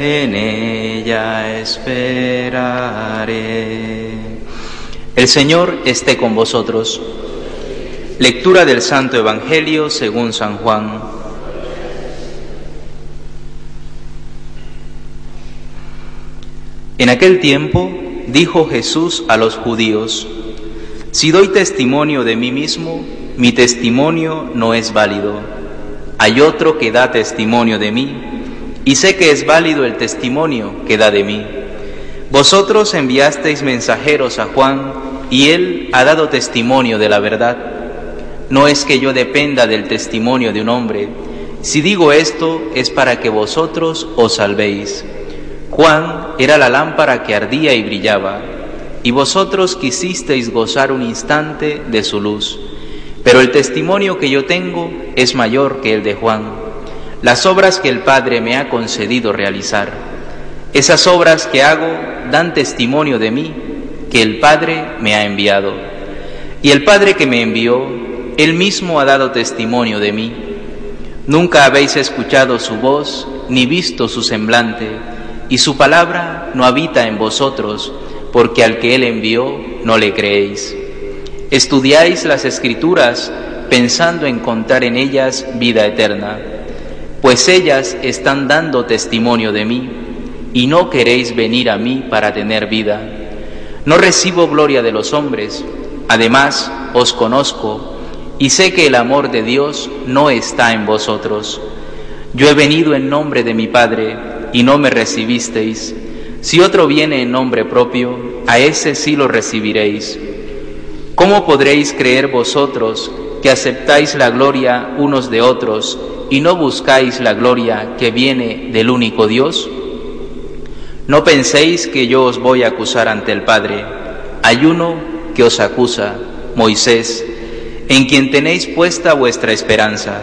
en ella esperaré. El Señor esté con vosotros. Lectura del Santo Evangelio según San Juan. En aquel tiempo dijo Jesús a los judíos, si doy testimonio de mí mismo, mi testimonio no es válido. Hay otro que da testimonio de mí, y sé que es válido el testimonio que da de mí. Vosotros enviasteis mensajeros a Juan, y él ha dado testimonio de la verdad. No es que yo dependa del testimonio de un hombre. Si digo esto es para que vosotros os salvéis. Juan era la lámpara que ardía y brillaba, y vosotros quisisteis gozar un instante de su luz. Pero el testimonio que yo tengo es mayor que el de Juan. Las obras que el Padre me ha concedido realizar, esas obras que hago dan testimonio de mí, que el Padre me ha enviado. Y el Padre que me envió, él mismo ha dado testimonio de mí. Nunca habéis escuchado su voz ni visto su semblante y su palabra no habita en vosotros, porque al que Él envió no le creéis. Estudiáis las escrituras pensando encontrar en ellas vida eterna, pues ellas están dando testimonio de mí, y no queréis venir a mí para tener vida. No recibo gloria de los hombres, además os conozco, y sé que el amor de Dios no está en vosotros. Yo he venido en nombre de mi Padre, y no me recibisteis. Si otro viene en nombre propio, a ese sí lo recibiréis. ¿Cómo podréis creer vosotros que aceptáis la gloria unos de otros y no buscáis la gloria que viene del único Dios? No penséis que yo os voy a acusar ante el Padre. Hay uno que os acusa, Moisés, en quien tenéis puesta vuestra esperanza.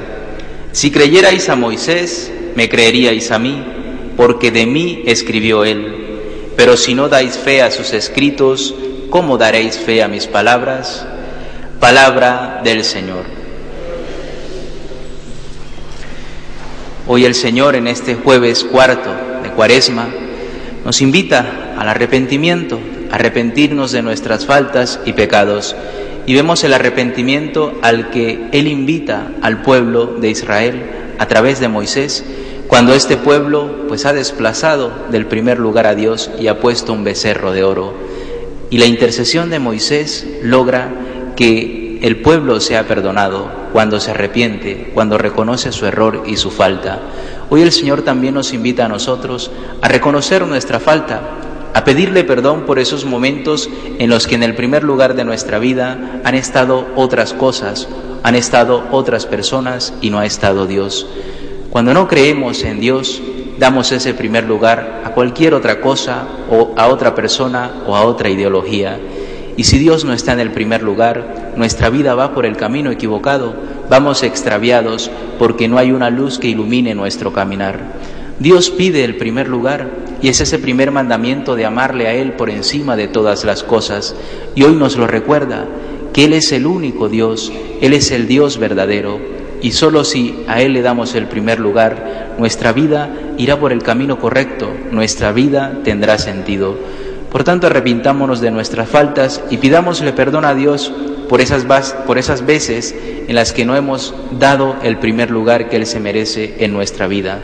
Si creyerais a Moisés, me creeríais a mí porque de mí escribió él. Pero si no dais fe a sus escritos, ¿cómo daréis fe a mis palabras? Palabra del Señor. Hoy el Señor en este jueves cuarto de Cuaresma nos invita al arrepentimiento, arrepentirnos de nuestras faltas y pecados. Y vemos el arrepentimiento al que Él invita al pueblo de Israel a través de Moisés cuando este pueblo pues ha desplazado del primer lugar a Dios y ha puesto un becerro de oro. Y la intercesión de Moisés logra que el pueblo sea perdonado cuando se arrepiente, cuando reconoce su error y su falta. Hoy el Señor también nos invita a nosotros a reconocer nuestra falta, a pedirle perdón por esos momentos en los que en el primer lugar de nuestra vida han estado otras cosas, han estado otras personas y no ha estado Dios. Cuando no creemos en Dios, damos ese primer lugar a cualquier otra cosa o a otra persona o a otra ideología. Y si Dios no está en el primer lugar, nuestra vida va por el camino equivocado, vamos extraviados porque no hay una luz que ilumine nuestro caminar. Dios pide el primer lugar y es ese primer mandamiento de amarle a Él por encima de todas las cosas. Y hoy nos lo recuerda, que Él es el único Dios, Él es el Dios verdadero y solo si a Él le damos el primer lugar, nuestra vida irá por el camino correcto, nuestra vida tendrá sentido. Por tanto, arrepintámonos de nuestras faltas y pidámosle perdón a Dios por esas, por esas veces en las que no hemos dado el primer lugar que Él se merece en nuestra vida.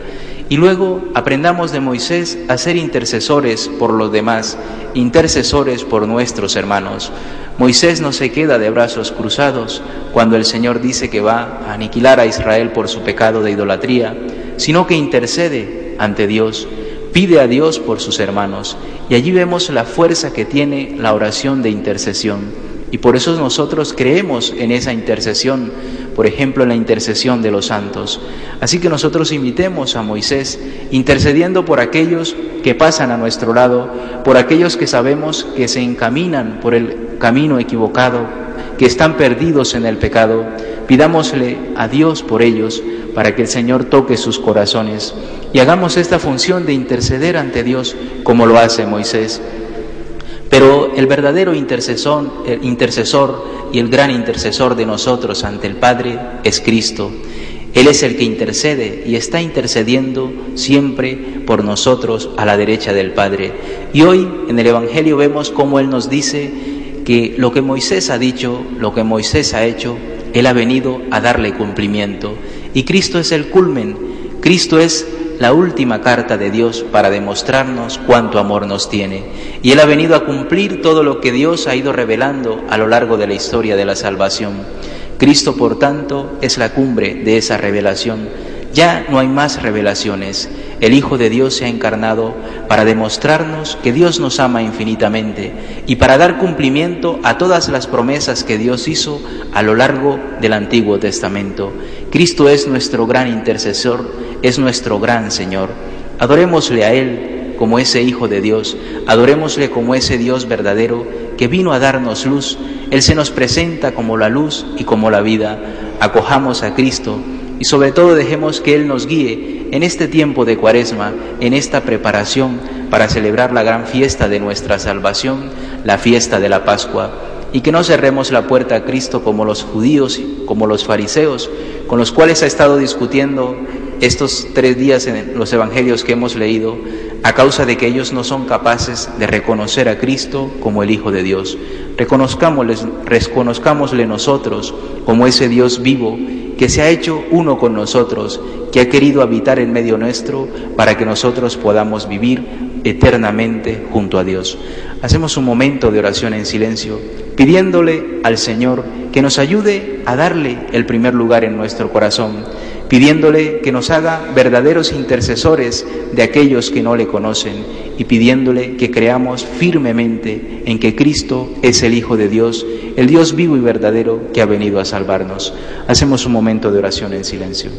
Y luego aprendamos de Moisés a ser intercesores por los demás, intercesores por nuestros hermanos. Moisés no se queda de brazos cruzados cuando el Señor dice que va a aniquilar a Israel por su pecado de idolatría, sino que intercede ante Dios, pide a Dios por sus hermanos. Y allí vemos la fuerza que tiene la oración de intercesión. Y por eso nosotros creemos en esa intercesión, por ejemplo, en la intercesión de los santos. Así que nosotros invitemos a Moisés, intercediendo por aquellos que pasan a nuestro lado, por aquellos que sabemos que se encaminan por el camino equivocado, que están perdidos en el pecado. Pidámosle a Dios por ellos para que el Señor toque sus corazones y hagamos esta función de interceder ante Dios como lo hace Moisés. Pero el verdadero intercesor, y el gran intercesor de nosotros ante el Padre es Cristo. Él es el que intercede y está intercediendo siempre por nosotros a la derecha del Padre. Y hoy en el Evangelio vemos cómo Él nos dice que lo que Moisés ha dicho, lo que Moisés ha hecho, Él ha venido a darle cumplimiento. Y Cristo es el culmen, Cristo es la última carta de Dios para demostrarnos cuánto amor nos tiene. Y Él ha venido a cumplir todo lo que Dios ha ido revelando a lo largo de la historia de la salvación. Cristo, por tanto, es la cumbre de esa revelación. Ya no hay más revelaciones. El Hijo de Dios se ha encarnado para demostrarnos que Dios nos ama infinitamente y para dar cumplimiento a todas las promesas que Dios hizo a lo largo del Antiguo Testamento. Cristo es nuestro gran intercesor, es nuestro gran Señor. Adorémosle a Él como ese Hijo de Dios, adorémosle como ese Dios verdadero que vino a darnos luz. Él se nos presenta como la luz y como la vida. Acojamos a Cristo y sobre todo dejemos que Él nos guíe en este tiempo de cuaresma, en esta preparación para celebrar la gran fiesta de nuestra salvación, la fiesta de la Pascua, y que no cerremos la puerta a Cristo como los judíos, como los fariseos, con los cuales ha estado discutiendo estos tres días en los evangelios que hemos leído, a causa de que ellos no son capaces de reconocer a Cristo como el Hijo de Dios. Reconozcámosle, reconozcámosle nosotros como ese Dios vivo que se ha hecho uno con nosotros, que ha querido habitar en medio nuestro para que nosotros podamos vivir eternamente junto a Dios. Hacemos un momento de oración en silencio, pidiéndole al Señor que nos ayude a darle el primer lugar en nuestro corazón, pidiéndole que nos haga verdaderos intercesores de aquellos que no le conocen y pidiéndole que creamos firmemente en que Cristo es el Hijo de Dios, el Dios vivo y verdadero que ha venido a salvarnos. Hacemos un momento de oración en silencio.